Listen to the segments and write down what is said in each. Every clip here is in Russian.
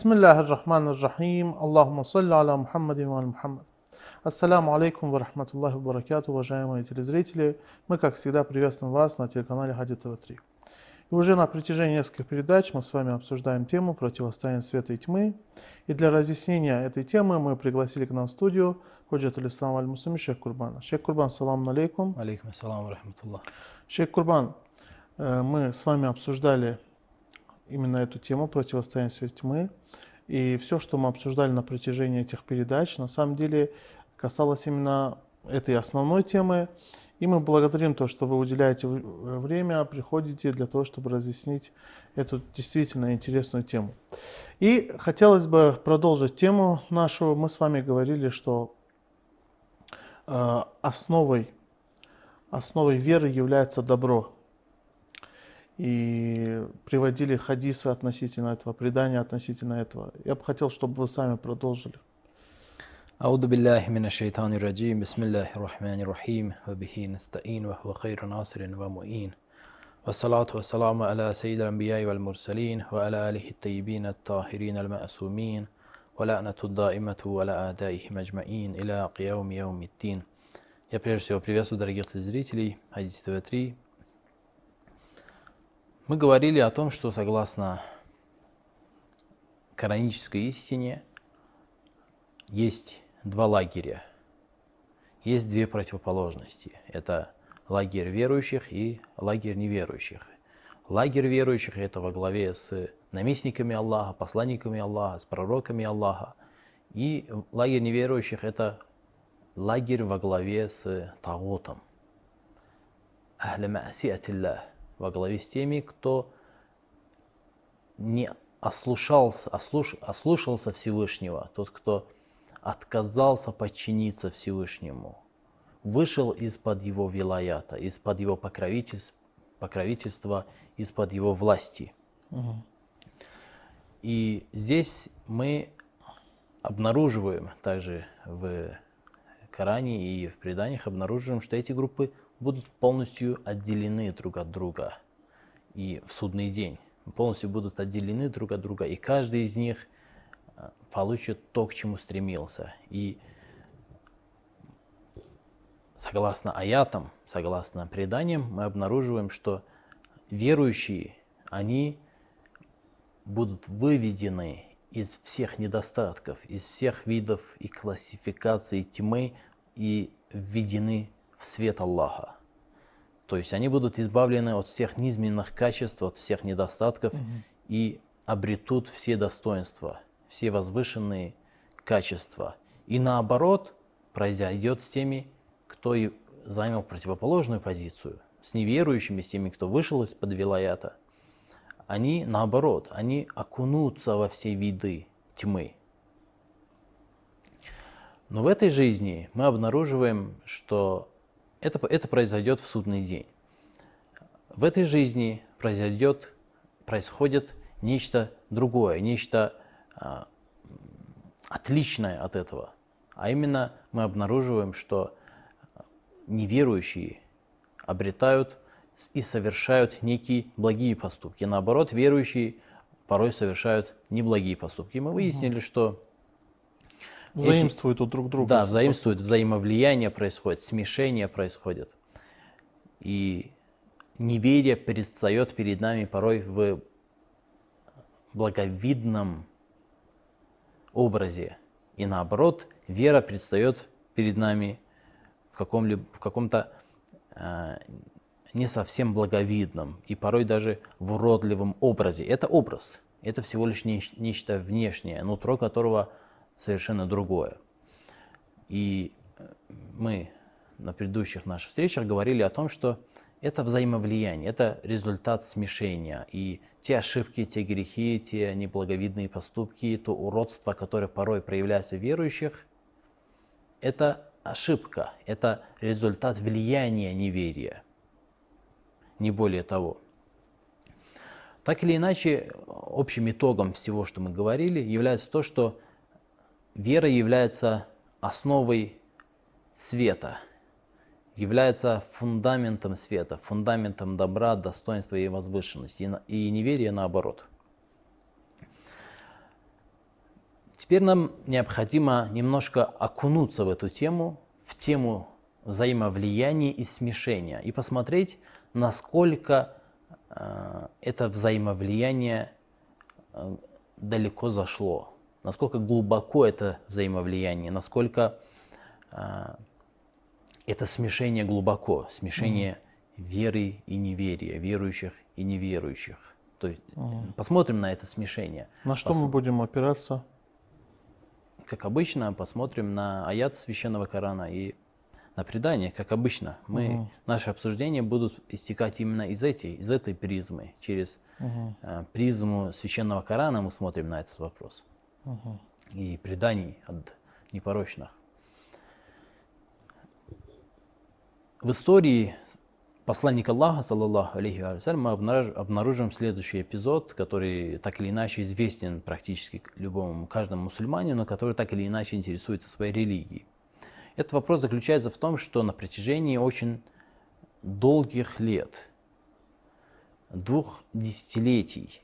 بسم الله الرحمن الرحيم اللهم صل على محمد وعلى محمد Ассаляму алейкум ва рахматуллахи ва баракату, уважаемые телезрители. Мы, как всегда, приветствуем вас на телеканале Хади ТВ3. И уже на протяжении нескольких передач мы с вами обсуждаем тему противостояния света и тьмы. И для разъяснения этой темы мы пригласили к нам в студию Худжат Алислам Аль-Мусуми Шейх Курбана. Шейх Курбан, салам алейкум. Алейкум ассалам рахматуллах. Шейх Курбан, э, мы с вами обсуждали именно эту тему противостояния света и тьмы. И все, что мы обсуждали на протяжении этих передач, на самом деле касалось именно этой основной темы. И мы благодарим то, что вы уделяете время, приходите для того, чтобы разъяснить эту действительно интересную тему. И хотелось бы продолжить тему нашу. Мы с вами говорили, что э, основой, основой веры является добро И приводили хадисы относительно этого, предания относительно этого. Я бы хотел, чтобы вы сами продолжили. أعوذ بالله من الشيطان الرجيم بسم الله الرحمن الرحيم وبه نستعين وهو خير ناصر ومؤين والصلاة والسلام على سيد الأنبياء والمرسلين وعلى آله الطيبين الطاهرين المأسومين ولعنة الدائمة ولا أعدائهم أجمعين إلى قيام يوم الدين Я прежде всего приветствую дорогих телезрителей Hadith ТВ3. мы говорили о том, что согласно коранической истине есть два лагеря. Есть две противоположности. Это лагерь верующих и лагерь неверующих. Лагерь верующих это во главе с наместниками Аллаха, посланниками Аллаха, с пророками Аллаха. И лагерь неверующих это лагерь во главе с Тагутом. Ахля ма'сиатиллах. Во главе с теми, кто не ослушался, ослуш, ослушался Всевышнего, тот, кто отказался подчиниться Всевышнему, вышел из-под его вилаята, из-под его покровительства, покровительства из-под его власти. Угу. И здесь мы обнаруживаем также в Коране и в преданиях обнаруживаем, что эти группы будут полностью отделены друг от друга и в судный день полностью будут отделены друг от друга, и каждый из них получит то, к чему стремился. И согласно аятам, согласно преданиям, мы обнаруживаем, что верующие, они будут выведены из всех недостатков, из всех видов и классификаций тьмы и введены в свет Аллаха. То есть они будут избавлены от всех низменных качеств, от всех недостатков угу. и обретут все достоинства, все возвышенные качества. И наоборот произойдет с теми, кто и занял противоположную позицию, с неверующими, с теми, кто вышел из-под вилаята. Они наоборот, они окунутся во все виды тьмы. Но в этой жизни мы обнаруживаем, что это, это произойдет в судный день. В этой жизни произойдет, происходит нечто другое, нечто а, отличное от этого. А именно мы обнаруживаем, что неверующие обретают и совершают некие благие поступки. Наоборот, верующие порой совершают неблагие поступки. И мы выяснили, что Взаимствуют у друг друга. Да, взаимствуют, взаимовлияние происходит, смешение происходит. И неверие предстает перед нами порой в благовидном образе. И наоборот, вера предстает перед нами в, каком-либо, в каком-то э, не совсем благовидном и порой даже в уродливом образе. Это образ, это всего лишь нечто внешнее, нутро которого совершенно другое. И мы на предыдущих наших встречах говорили о том, что это взаимовлияние, это результат смешения. И те ошибки, те грехи, те неблаговидные поступки, то уродство, которое порой проявляется в верующих, это ошибка, это результат влияния неверия. Не более того. Так или иначе, общим итогом всего, что мы говорили, является то, что Вера является основой света, является фундаментом света, фундаментом добра, достоинства и возвышенности, и неверие наоборот. Теперь нам необходимо немножко окунуться в эту тему, в тему взаимовлияния и смешения, и посмотреть, насколько э, это взаимовлияние э, далеко зашло, насколько глубоко это взаимовлияние, насколько э, это смешение глубоко, смешение mm. веры и неверия, верующих и неверующих. То есть mm. посмотрим на это смешение. На что Пос... мы будем опираться? Как обычно, посмотрим на аят священного Корана и на предание, как обычно. Мы, угу. Наши обсуждения будут истекать именно из, этой, из этой призмы. Через угу. э, призму священного Корана мы смотрим на этот вопрос. И преданий от непорочных. В истории посланника Аллаха, саллаллаху алейхи вассалям, мы обнаружим следующий эпизод, который так или иначе известен практически любому, каждому мусульманину, который так или иначе интересуется своей религией. Этот вопрос заключается в том, что на протяжении очень долгих лет, двух десятилетий,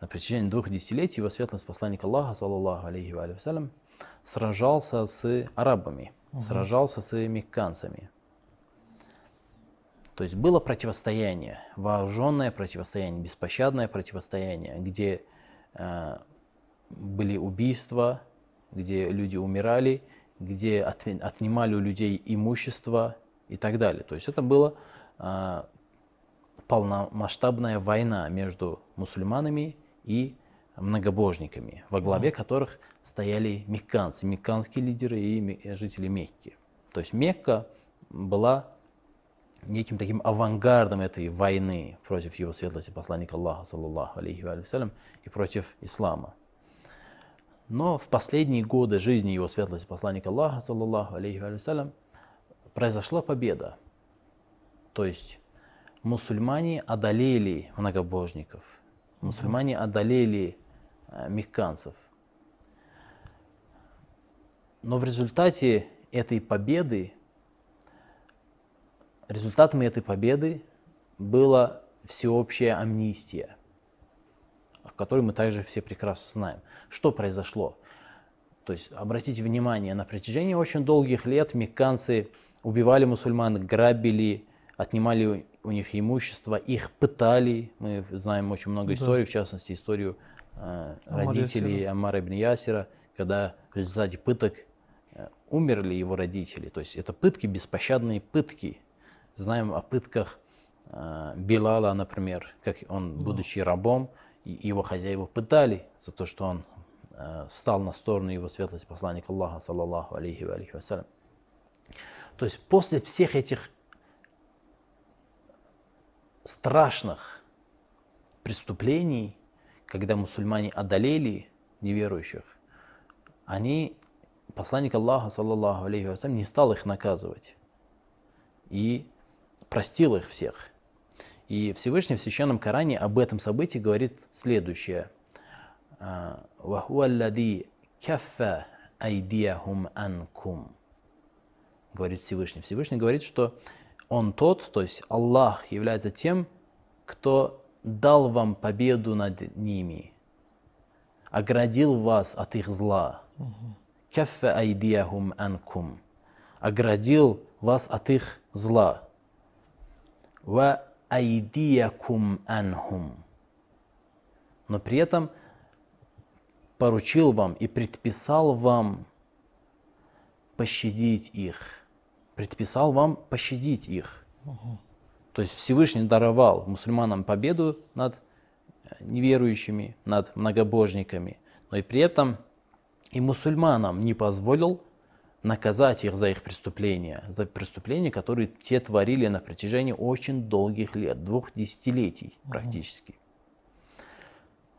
на протяжении двух десятилетий его светлость посланник Аллаха, саллаллаху алейхи вассалям, сражался с арабами, угу. сражался с мекканцами. То есть было противостояние, вооруженное противостояние, беспощадное противостояние, где э, были убийства, где люди умирали, где отнимали у людей имущество и так далее. То есть это была э, полномасштабная война между мусульманами и многобожниками, во главе которых стояли мекканцы, мекканские лидеры и жители Мекки. То есть Мекка была неким таким авангардом этой войны против его светлости посланника Аллаха, саллаллаху алейхи вассалям, и против ислама. Но в последние годы жизни его светлости посланника Аллаха, саллаллаху алейхи вассалям, произошла победа. То есть мусульмане одолели многобожников, мусульмане одолели э, мекканцев. Но в результате этой победы, результатом этой победы была всеобщая амнистия который мы также все прекрасно знаем. Что произошло? То есть обратите внимание, на протяжении очень долгих лет мекканцы убивали мусульман, грабили, отнимали у них имущество, их пытали. Мы знаем очень много историй, да. в частности историю э, родителей Амара ибн Ясира, когда в результате пыток э, умерли его родители. То есть это пытки, беспощадные пытки. Знаем о пытках э, Билала, например, как он, будучи рабом, его хозяева пытали за то, что он э, встал на сторону его светлости посланника Аллаха, саллаллаху алейхи ва алейхи вассалям. То есть после всех этих страшных преступлений, когда мусульмане одолели неверующих, они, посланник Аллаха, саллаллаху алейхи вассалям, не стал их наказывать и простил их всех – и Всевышний в Священном Коране об этом событии говорит следующее. «Вахуаллади каффа айдияхум анкум». Говорит Всевышний. Всевышний говорит, что Он тот, то есть Аллах является тем, кто дал вам победу над ними, оградил вас от их зла. Каффа айдияхум анкум. Оградил вас от их зла. Ва айдиякум анхум. Но при этом поручил вам и предписал вам пощадить их Предписал вам пощадить их. Угу. То есть Всевышний даровал мусульманам победу над неверующими, над многобожниками, но и при этом и мусульманам не позволил наказать их за их преступления, за преступления, которые те творили на протяжении очень долгих лет, двух десятилетий практически.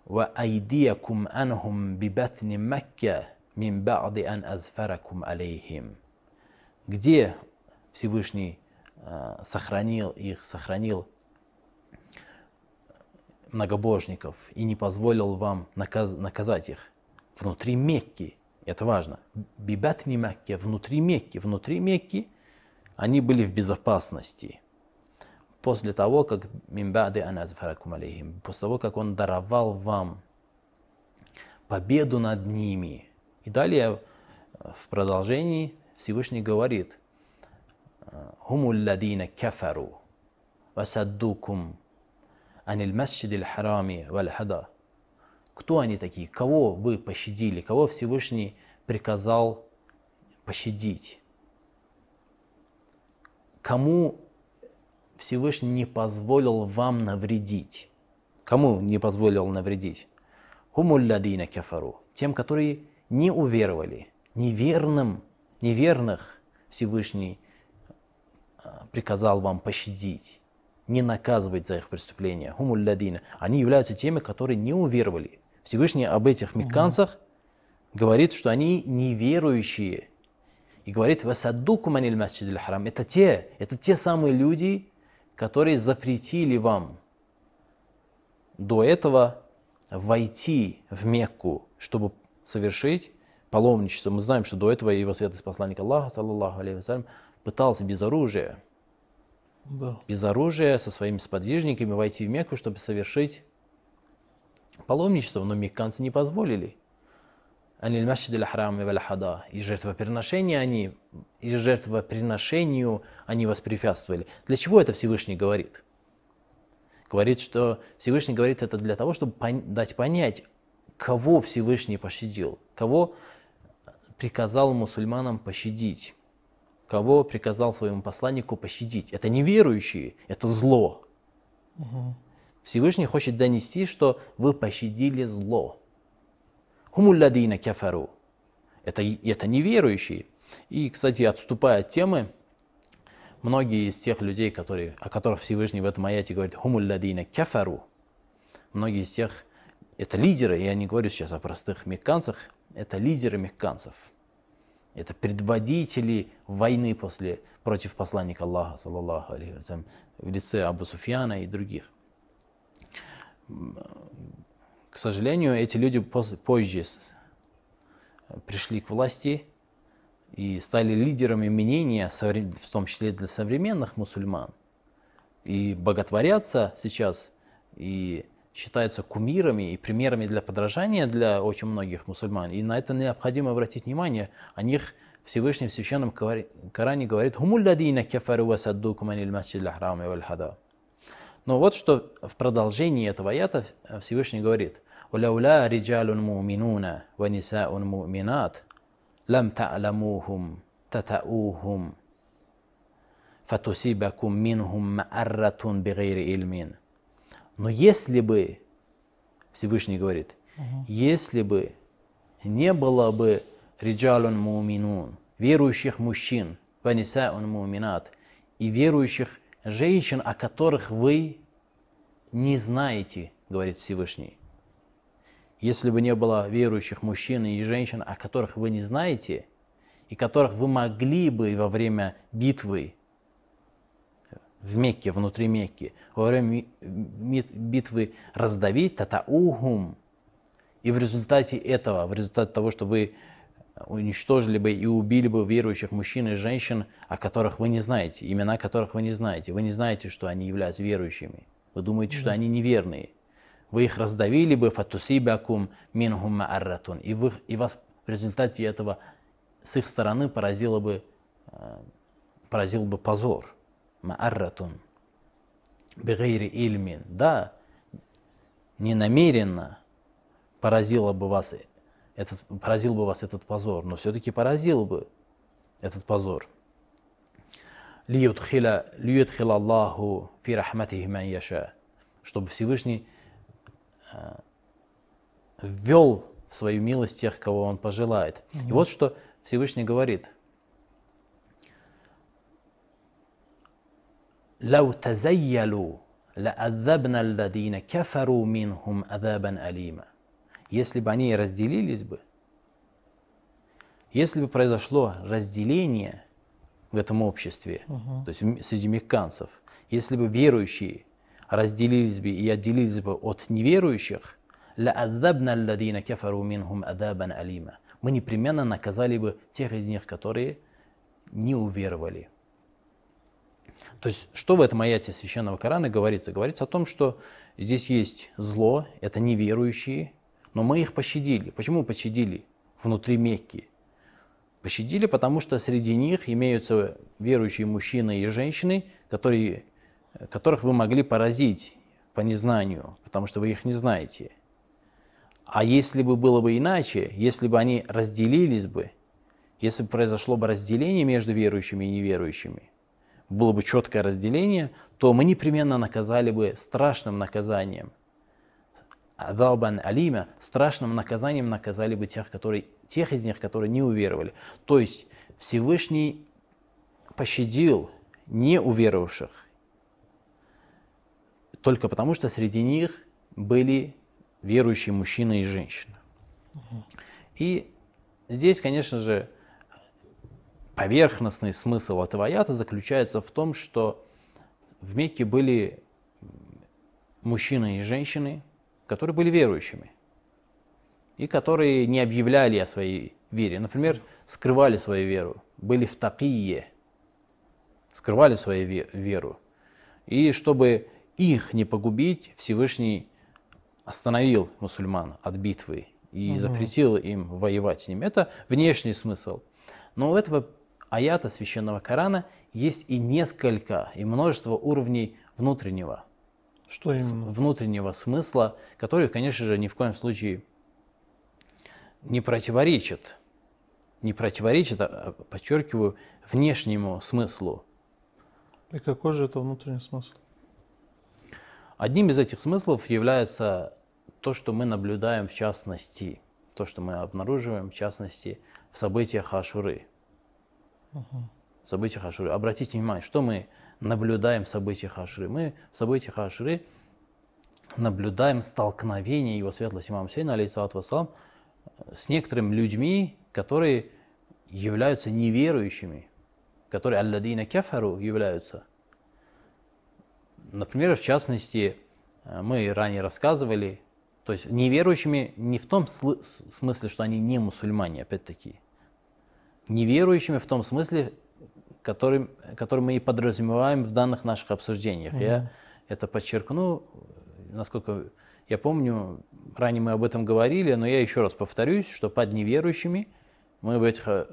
وأيديكم أنهم ببطن مكة من بعد أن أزفركم عليهم. Где Всевышний э, сохранил их, сохранил многобожников и не позволил вам наказ, наказать их внутри Мекки, это важно. Бибатни Мекки, внутри Мекки. Внутри Мекки они были в безопасности. После того, как после того, как он даровал вам победу над ними И далее в продолжении Всевышний говорит, «Хуму ладина кафару, васаддукум аниль масджидил харами валь хада». Кто они такие? Кого вы пощадили? Кого Всевышний приказал пощадить? Кому Всевышний не позволил вам навредить? Кому не позволил навредить? Хумулладина кафару. Тем, которые не уверовали. Неверным, неверных Всевышний приказал вам пощадить, не наказывать за их преступления. Хумулладина. Они являются теми, которые не уверовали. Всевышний об этих мекканцах говорит, что они неверующие. И говорит, «Васаддуку маниль масджид харам». Это те, это те самые люди, которые запретили вам до этого войти в Мекку, чтобы совершить паломничество. Мы знаем, что до этого его святость посланник Аллаха, саллаллаху алейхи вассалям, пытался без оружия, да. без оружия со своими сподвижниками войти в Мекку, чтобы совершить паломничество, но мекканцы не позволили. Они и жертвоприношения они, и жертвоприношению они воспрепятствовали. Для чего это Всевышний говорит? Говорит, что Всевышний говорит это для того, чтобы дать понять, кого Всевышний пощадил, кого приказал мусульманам пощадить, кого приказал своему посланнику пощадить. Это неверующие, это зло. Угу. Всевышний хочет донести, что вы пощадили зло. Хумулладина кафару. Это, это неверующие. И, кстати, отступая от темы, многие из тех людей, которые, о которых Всевышний в этом аяте говорит «Хумулладина кафару», многие из тех, это лидеры, я не говорю сейчас о простых мекканцах, это лидеры мекканцев. Это предводители войны после, против посланника Аллаха, саллаллаху алейхи в лице Абу Суфьяна и других. К сожалению, эти люди позже пришли к власти и стали лидерами мнения, в том числе для современных мусульман, и боготворятся сейчас, и считаются кумирами и примерами для подражания для очень многих мусульман. И на это необходимо обратить внимание. О них Всевышний в Священном Коране говорит. Но вот что в продолжении этого аята Всевышний говорит. «Уляуля риджалун муминуна ва нисаун муминат лам та'ламухум татаухум фатусибакум минхум ма'арратун бигайри ильмин». Но если бы, Всевышний говорит, угу. если бы не было бы риджалун муминун, верующих мужчин, ва нисаун муминат, и верующих женщин, о которых вы не знаете, говорит Всевышний. Если бы не было верующих мужчин и женщин, о которых вы не знаете, и которых вы могли бы во время битвы в Мекке, внутри Мекки, во время битвы раздавить, татаугум, и в результате этого, в результате того, что вы уничтожили бы и убили бы верующих мужчин и женщин, о которых вы не знаете, имена которых вы не знаете. Вы не знаете, что они являются верующими. Вы думаете, что они неверные. Вы их раздавили бы, фатусибакум минхум маарратун. И, вы, и вас в результате этого с их стороны поразило бы, э, поразил бы позор. Маарратун. Бегайри ильмин. Да, не намеренно поразило бы вас этот, поразил бы вас этот позор, но все-таки поразил бы этот позор. лиюдхила Аллаху фи рахматихи ман яша, чтобы Всевышний э, ввел в свою милость тех, кого он пожелает. Угу. И вот что Всевышний говорит. لو تزيلوا لأذبنا الذين كفروا منهم عذابا أليما если бы они разделились бы, если бы произошло разделение в этом обществе, uh-huh. то есть среди мекканцев, если бы верующие разделились бы и отделились бы от неверующих, мы непременно наказали бы тех из них, которые не уверовали. То есть, что в этом аяте Священного Корана говорится? Говорится о том, что здесь есть зло, это неверующие, но мы их пощадили. Почему пощадили? внутри Мекки. Пощадили, потому что среди них имеются верующие мужчины и женщины, которые, которых вы могли поразить по незнанию, потому что вы их не знаете. А если бы было бы иначе, если бы они разделились бы, если бы произошло бы разделение между верующими и неверующими, было бы четкое разделение, то мы непременно наказали бы страшным наказанием. Адабан алима, страшным наказанием наказали бы тех, которые, тех из них, которые не уверовали. То есть Всевышний пощадил не уверовавших, только потому что среди них были верующие мужчина и женщина. И здесь, конечно же, поверхностный смысл этого аята заключается в том, что в Мекке были мужчины и женщины, которые были верующими и которые не объявляли о своей вере. Например, скрывали свою веру, были в такие, скрывали свою веру. И чтобы их не погубить, Всевышний остановил мусульман от битвы и угу. запретил им воевать с ними. Это внешний смысл. Но у этого аята священного Корана есть и несколько, и множество уровней внутреннего. Что именно? Внутреннего смысла, который, конечно же, ни в коем случае не противоречит, не противоречит, а, подчеркиваю, внешнему смыслу. И какой же это внутренний смысл? Одним из этих смыслов является то, что мы наблюдаем в частности, то, что мы обнаруживаем в частности в событиях Ашуры. Угу. Событиях. Обратите внимание, что мы наблюдаем в событиях Ашуры. Мы в событиях Ашуры наблюдаем столкновение его светлости имама Сейна, алейхиссалату вассалам, с некоторыми людьми, которые являются неверующими, которые алладина кафару являются – Например, в частности, э, мы ранее рассказывали, то есть неверующими не в том смысле, что они не мусульмане, опять-таки. Неверующими в том смысле, который, который мы и подразумеваем в данных наших обсуждениях. Mm-hmm. Я это подчеркну, насколько я помню, ранее мы об этом говорили, но я еще раз повторюсь, что под неверующими мы в этих э,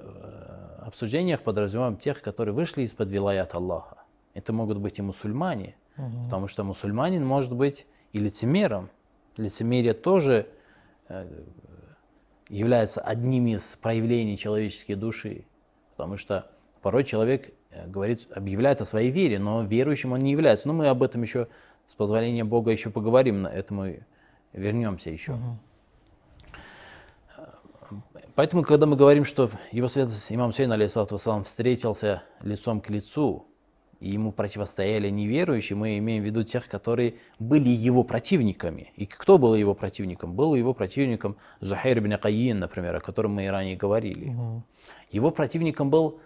обсуждениях подразумеваем тех, которые вышли из-под вилаят Аллаха. Это могут быть и мусульмане, Угу. Потому что мусульманин может быть и лицемером. Лицемерие тоже э, является одним из проявлений человеческой души. Потому что порой человек э, говорит, объявляет о своей вере, но верующим он не является. Но мы об этом еще, с позволения Бога, еще поговорим, на это мы вернемся еще. Угу. Поэтому, когда мы говорим, что его светлость имам Сейн, алейхиссалату встретился лицом к лицу и ему противостояли неверующие, мы имеем в виду тех, которые были его противниками. И кто был его противником? Был его противником Зухайр ибн Кайин, например, о котором мы и ранее говорили. Угу. Его противником был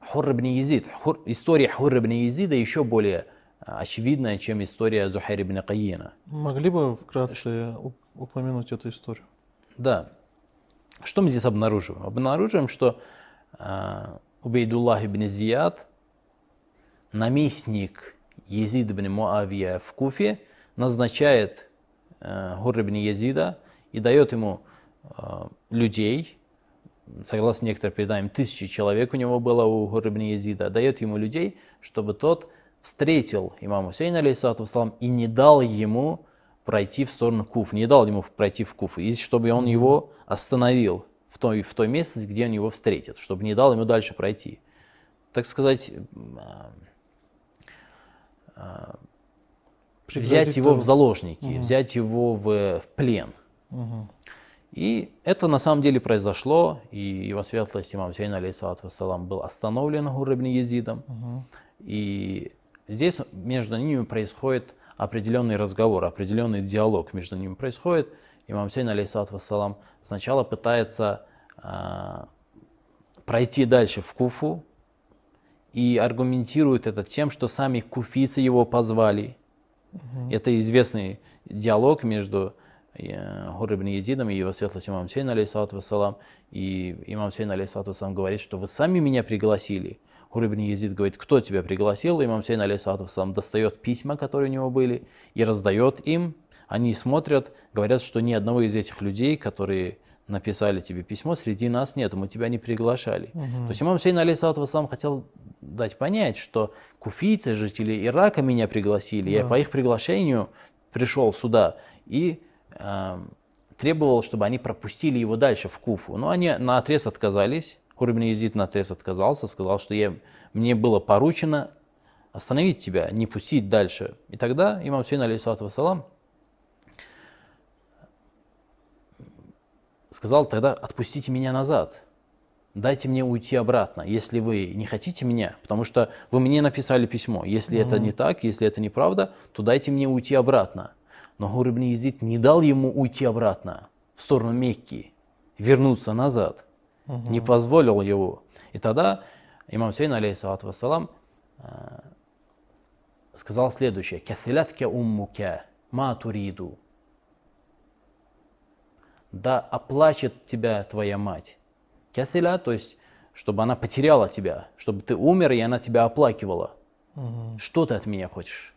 Хур ибн Езид. Хур, история Хур ибн Езида еще более а, очевидная, чем история Зухайр ибн Кайина. Могли бы вкратце упомянуть эту историю? Да. Что мы здесь обнаруживаем? Обнаруживаем, что э, Убейдуллах ибн Зияд – наместник Езид ибн Муавия в Куфе назначает э, Гур ибн Езида и дает ему людей, согласно некоторым преданиям, тысячи человек у него было у Гур ибн Езида, дает ему людей, чтобы тот встретил имама Хусейна, алейхиссалату и не дал ему пройти в сторону Куф, не дал ему пройти в Куф, и чтобы он его остановил в той, в той местности, где он его встретит, чтобы не дал ему дальше пройти. Так сказать, взять его в заложники, угу. взять его в, в плен. Угу. И это на самом деле произошло, и его светлость имам Сейн, алейхиссалату вассалам, был остановлен Гур ибн Езидом. Угу. И здесь между ними происходит определенный разговор, определенный диалог между ними происходит. Имам Сейн, алейхиссалату вассалам, сначала пытается а, пройти дальше в Куфу, и аргументирует это тем, что сами куфицы его позвали. Угу. Это известный диалог между э, Хур ибн Езидом и его светлость имам Сейн, алейхиссалату вассалам. И имам Сейн, алейхиссалату вассалам, говорит, что вы сами меня пригласили. Хур ибн Езид говорит, кто тебя пригласил? Имам Сейн, алейхиссалату вассалам, достает письма, которые у него были, и раздает им. Они смотрят, говорят, что ни одного из этих людей, которые написали тебе письмо, среди нас нету, мы тебя не приглашали. Угу. То есть имам Сейн алейсалату вассалам хотел дать понять, что куфийцы, жители Ирака меня пригласили, да. я по их приглашению пришел сюда и э, требовал, чтобы они пропустили его дальше в Куфу. Но они на отрез отказались, Хурбин Езид на отрез отказался, сказал, что я, мне было поручено остановить тебя, не пустить дальше. И тогда имам Сейн алейсалату вассалам сказал тогда, отпустите меня назад, дайте мне уйти обратно, если вы не хотите меня, потому что вы мне написали письмо. Если mm-hmm. это не так, если это неправда, то дайте мне уйти обратно. Но ибн Язид не дал ему уйти обратно в сторону Мекки, вернуться назад. Mm-hmm. Не позволил его. И тогда имам Сейн, алейхиссалату вассалам, э, сказал следующее. «Каthилатка уммука ма туриду» да оплачет тебя твоя мать. Кясиля, то есть, чтобы она потеряла тебя, чтобы ты умер, и она тебя оплакивала. Угу. Что ты от меня хочешь?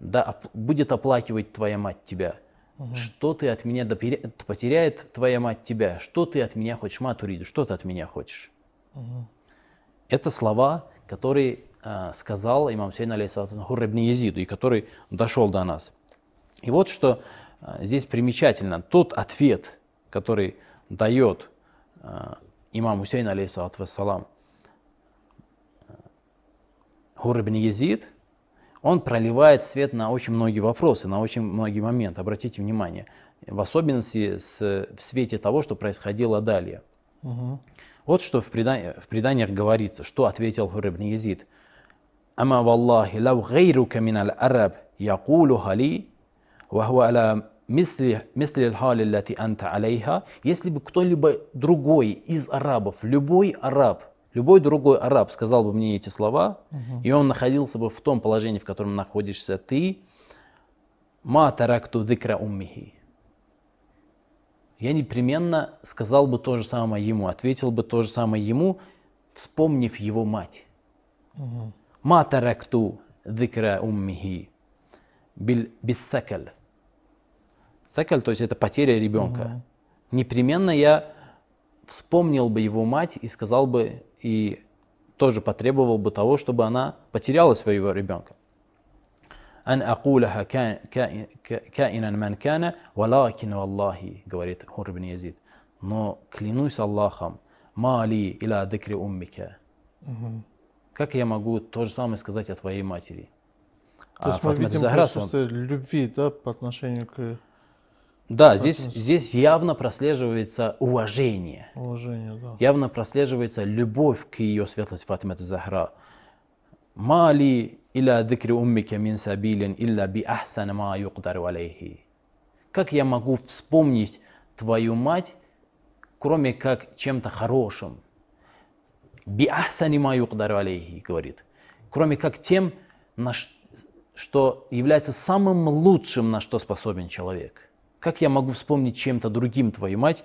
Да, оп- будет оплакивать твоя мать тебя. Угу. Что ты от меня, да, потеряет твоя мать тебя. Что ты от меня хочешь, матуриду, что ты от меня хочешь? Угу. Это слова, которые э, сказал имам Сейн алейхиссалату Хуррабни Езиду, и который дошел до нас. И вот что а, здесь примечательно тот ответ, который дает а, имам Хусейн, алейхиссалату вассалам, а, Хур ибн язид. он проливает свет на очень многие вопросы, на очень многие моменты. Обратите внимание, в особенности с, в свете того, что происходило далее. Угу. Вот что в, преда... в преданиях говорится, что ответил Хур ибн Езид. «Ама валлахи лав гейрука миналь араб якулу хали, вахуа аля если бы кто-либо другой из арабов, любой араб, любой другой араб сказал бы мне эти слова, угу. и он находился бы в том положении, в котором находишься ты, ма таракту дикра уммихи. Я непременно сказал бы то же самое ему, ответил бы то же самое ему, вспомнив его мать. Ма таракту дикра уммихи бисакаль Сакаль, то есть это потеря ребенка. Угу. Непременно я вспомнил бы его мать и сказал бы, и тоже потребовал бы того, чтобы она потеряла своего ребенка. أن أقولها كائنا من كان ولكن والله говорит Хур ибн Язид но клянусь Аллахом мали иля дикри уммика как я могу то же самое сказать о твоей матери то а есть мы видим присутствие любви да, по отношению к да, здесь, здесь явно прослеживается уважение. Уважение, да. Явно прослеживается любовь к ее светлости Фатимату Захра. Мали иля дикри уммика мин сабилин илля би ахсана ма юqdaru алейхи. Как я могу вспомнить твою мать, кроме как чем-то хорошим? Би ахсани ма юqdaru алейхи, говорит. Кроме как тем, на что является самым лучшим, на что способен человек. Как я могу вспомнить чем-то другим твою мать,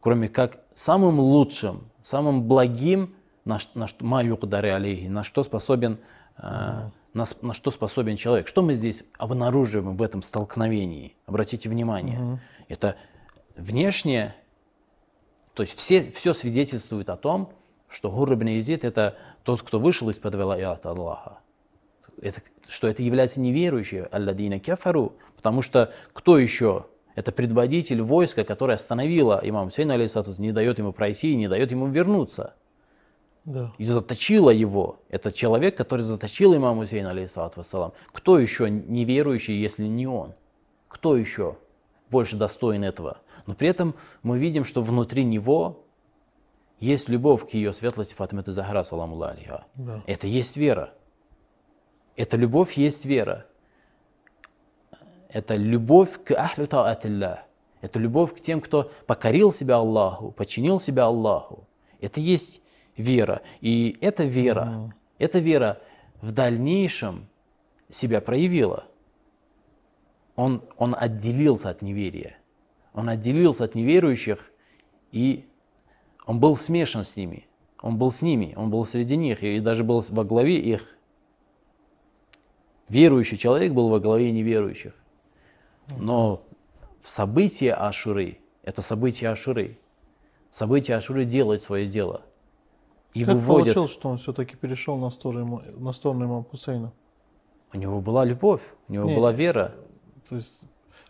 кроме как самым лучшим, самым благим, на, на, алейхи, на что способен э, на, на что способен человек. Что мы здесь обнаруживаем в этом столкновении? Обратите внимание, uh это внешнее, то есть все, все свидетельствует о том, что Гур ибн Езид это тот, кто вышел из-под велаята Аллаха. Это, что это является неверующим, алладина кефару, потому что кто еще это предводитель войска, которое остановило имам Хусейн, алейсатус, не дает ему пройти и не дает ему вернуться. Да. И заточила его. Это человек, который заточил имама Хусейна, алейсалату вассалам. Кто еще неверующий, если не он? Кто еще больше достоин этого? Но при этом мы видим, что внутри него есть любовь к ее светлости Фатиматы Захара, саламу. Да. Это есть вера. Эта любовь есть вера. Это любовь к ахлю таатилля. Это любовь к тем, кто покорил себя Аллаху, подчинил себя Аллаху. Это есть вера. И эта вера, mm. эта вера в дальнейшем себя проявила. Он, он отделился от неверия. Он отделился от неверующих, и он был смешан с ними. Он был с ними, он был среди них, и даже был во главе их. Верующий человек был во главе неверующих. Но в события Ашуры Это события Ашуры. События Ашуры делают свое дело. И как выводят... получилось, что он все-таки перешел на сторону, на сторону имама Хусейна? У него была любовь, у него Не, была вера. То есть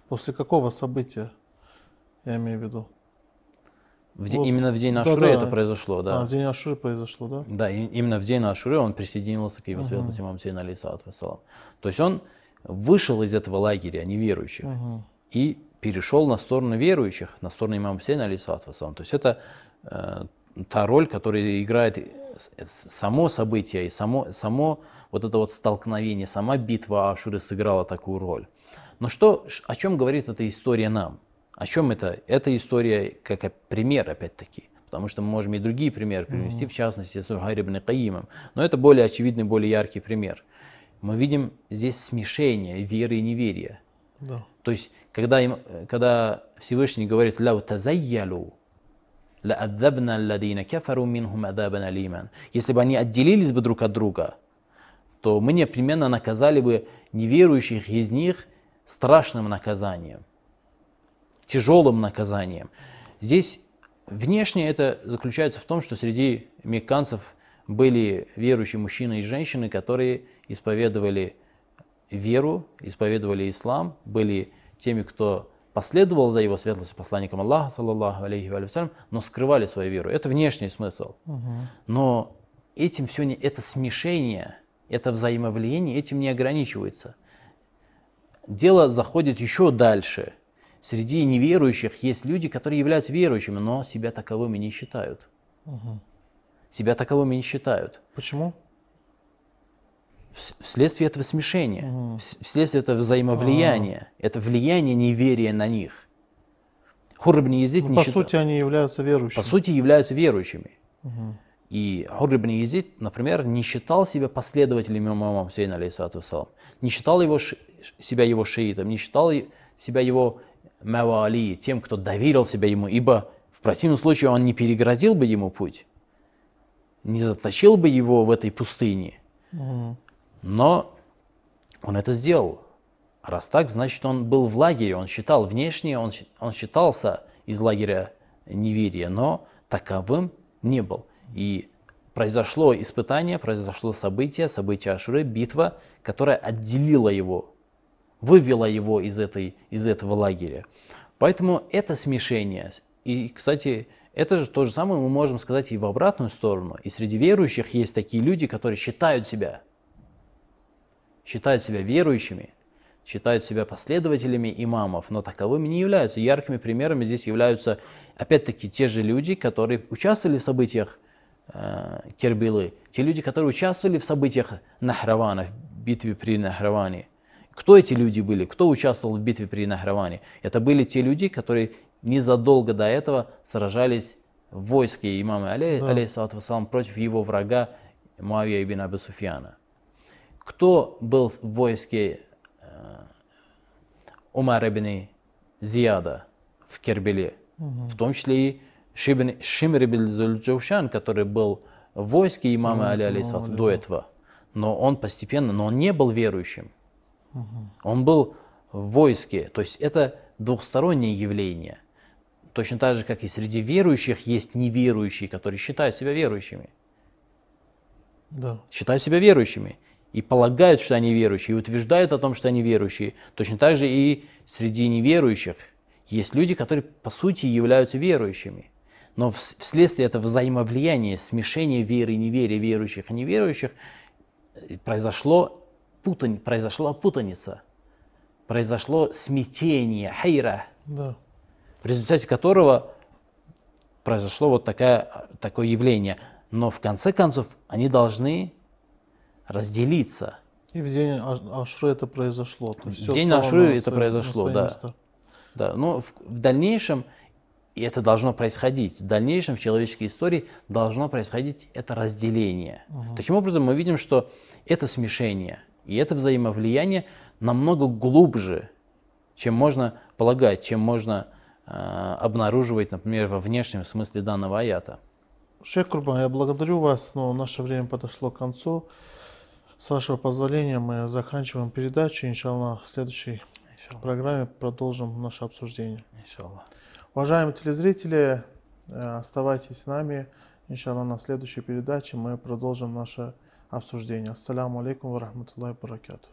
после какого события, я имею в виду? В день, вот, именно в день Ашуры да, это произошло, да. А, в день Ашуры произошло, да? Да, и, именно в день Ашуры он присоединился к его угу. светлости имам Сейн алейсалату То есть он вышел из этого лагеря неверующих угу. и перешел на сторону верующих, на сторону имама Сейна алейсалату То есть это э, та роль, которую играет само событие и само, само вот это вот столкновение, сама битва Ашуры сыграла такую роль. Но что, о чем говорит эта история нам? О чем это? Эта история как пример, опять-таки. Потому что мы можем и другие примеры привести, mm-hmm. в частности, с Ухайрибн Каимом. Но это более очевидный, более яркий пример Мы видим здесь смешение веры и неверия. Да. То есть, когда, им, когда Всевышний говорит «Ляу тазайялу», لَأَذَّبْنَا الَّذِينَ كَفَرُوا مِنْهُمْ عَذَابًا أَلِيمًا Если бы они отделились бы друг от друга, то мы непременно наказали бы неверующих из них страшным наказанием, тяжелым наказанием. Здесь внешне это заключается в том, что среди мекканцев были верующие мужчины и женщины, которые исповедовали веру, исповедовали ислам, были теми, кто последовал за его светлостью посланником Аллаха, саллаллаху алейхи ва но скрывали свою веру. Это внешний смысл. Но этим все не, это смешение, это взаимовлияние этим не ограничивается. Дело заходит еще дальше. Среди неверующих есть люди, которые являются верующими, но себя таковыми не считают. Угу. Себя таковыми не считают. Почему? вследствие этого смешения, угу. вследствие этого взаимовлияния, а это влияние неверия на них. Хурр Езид ну, не По считал... сути, они являются верующими. По сути, являются верующими. Угу. И Хурр Езид, например, не считал себя последователем имама Хусейна, алейхиссалату не считал его, себя его шиитом, не считал себя его мавали, тем, кто доверил себя ему, ибо в противном случае он не переградил бы ему путь, не затащил бы его в этой пустыне. Угу. Но он это сделал. Раз так, значит, он был в лагере, он считал внешне, он, он считался из лагеря неверия, но таковым не был. И произошло испытание, произошло событие, событие Ашуры, битва, которая отделила его, вывела его из, этой, из этого лагеря. Поэтому это смешение. И, кстати, это же то же самое мы можем сказать и в обратную сторону. И среди верующих есть такие люди, которые считают себя считают себя верующими, считают себя последователями имамов, но таковыми не являются. Яркими примерами здесь являются, опять-таки, те же люди, которые участвовали в событиях э, Кербилы, те люди, которые участвовали в событиях Нахравана, в битве при Нахраване. Кто эти люди были? Кто участвовал в битве при Нахраване? Это были те люди, которые незадолго до этого сражались в войске имама Али, да. алейхиссалату против его врага Муавия ибн Абу Суфьяна кто был в войске э, Умара ибн Зияда в Кербеле, угу. в том числе и Шибн, Шимр ибн Зульджаушан, который был в войске имама Али алейсалат до этого. Но он постепенно, но он не был верующим. Угу. Он был в войске. То есть это двухстороннее явление. Точно так же, как и среди верующих есть неверующие, которые считают себя верующими. Да. Считают себя верующими и полагают, что они верующие, и утверждают о том, что они верующие. Точно так же и среди неверующих есть люди, которые по сути являются верующими. Но вследствие этого взаимовлияния, смешения веры и неверия верующих и неверующих, э, произошло путань, произошла путаница, произошло смятение, хайра, да. В результате которого произошло вот такая, такое явление. Но в конце концов они должны разделиться. И в день Ашры это произошло. То есть в день Ашры это произошло, да. Да, но в, в дальнейшем, и это должно происходить, в дальнейшем в человеческой истории должно происходить это разделение. Угу. Таким образом, мы видим, что это смешение и это взаимовлияние намного глубже, чем можно полагать, чем можно обнаруживать, например, во внешнем смысле данного аята. Шейх Курбан, я благодарю вас, но наше время подошло к концу. С вашего позволения мы заканчиваем передачу. Иншаллах, в следующей Иншаллах. программе продолжим наше обсуждение. Иншаллах. Уважаемые телезрители, э, оставайтесь с нами. Иншаллах, на следующей передаче мы продолжим наше обсуждение. Ассаламу алейкум ва рахматуллахи баракату.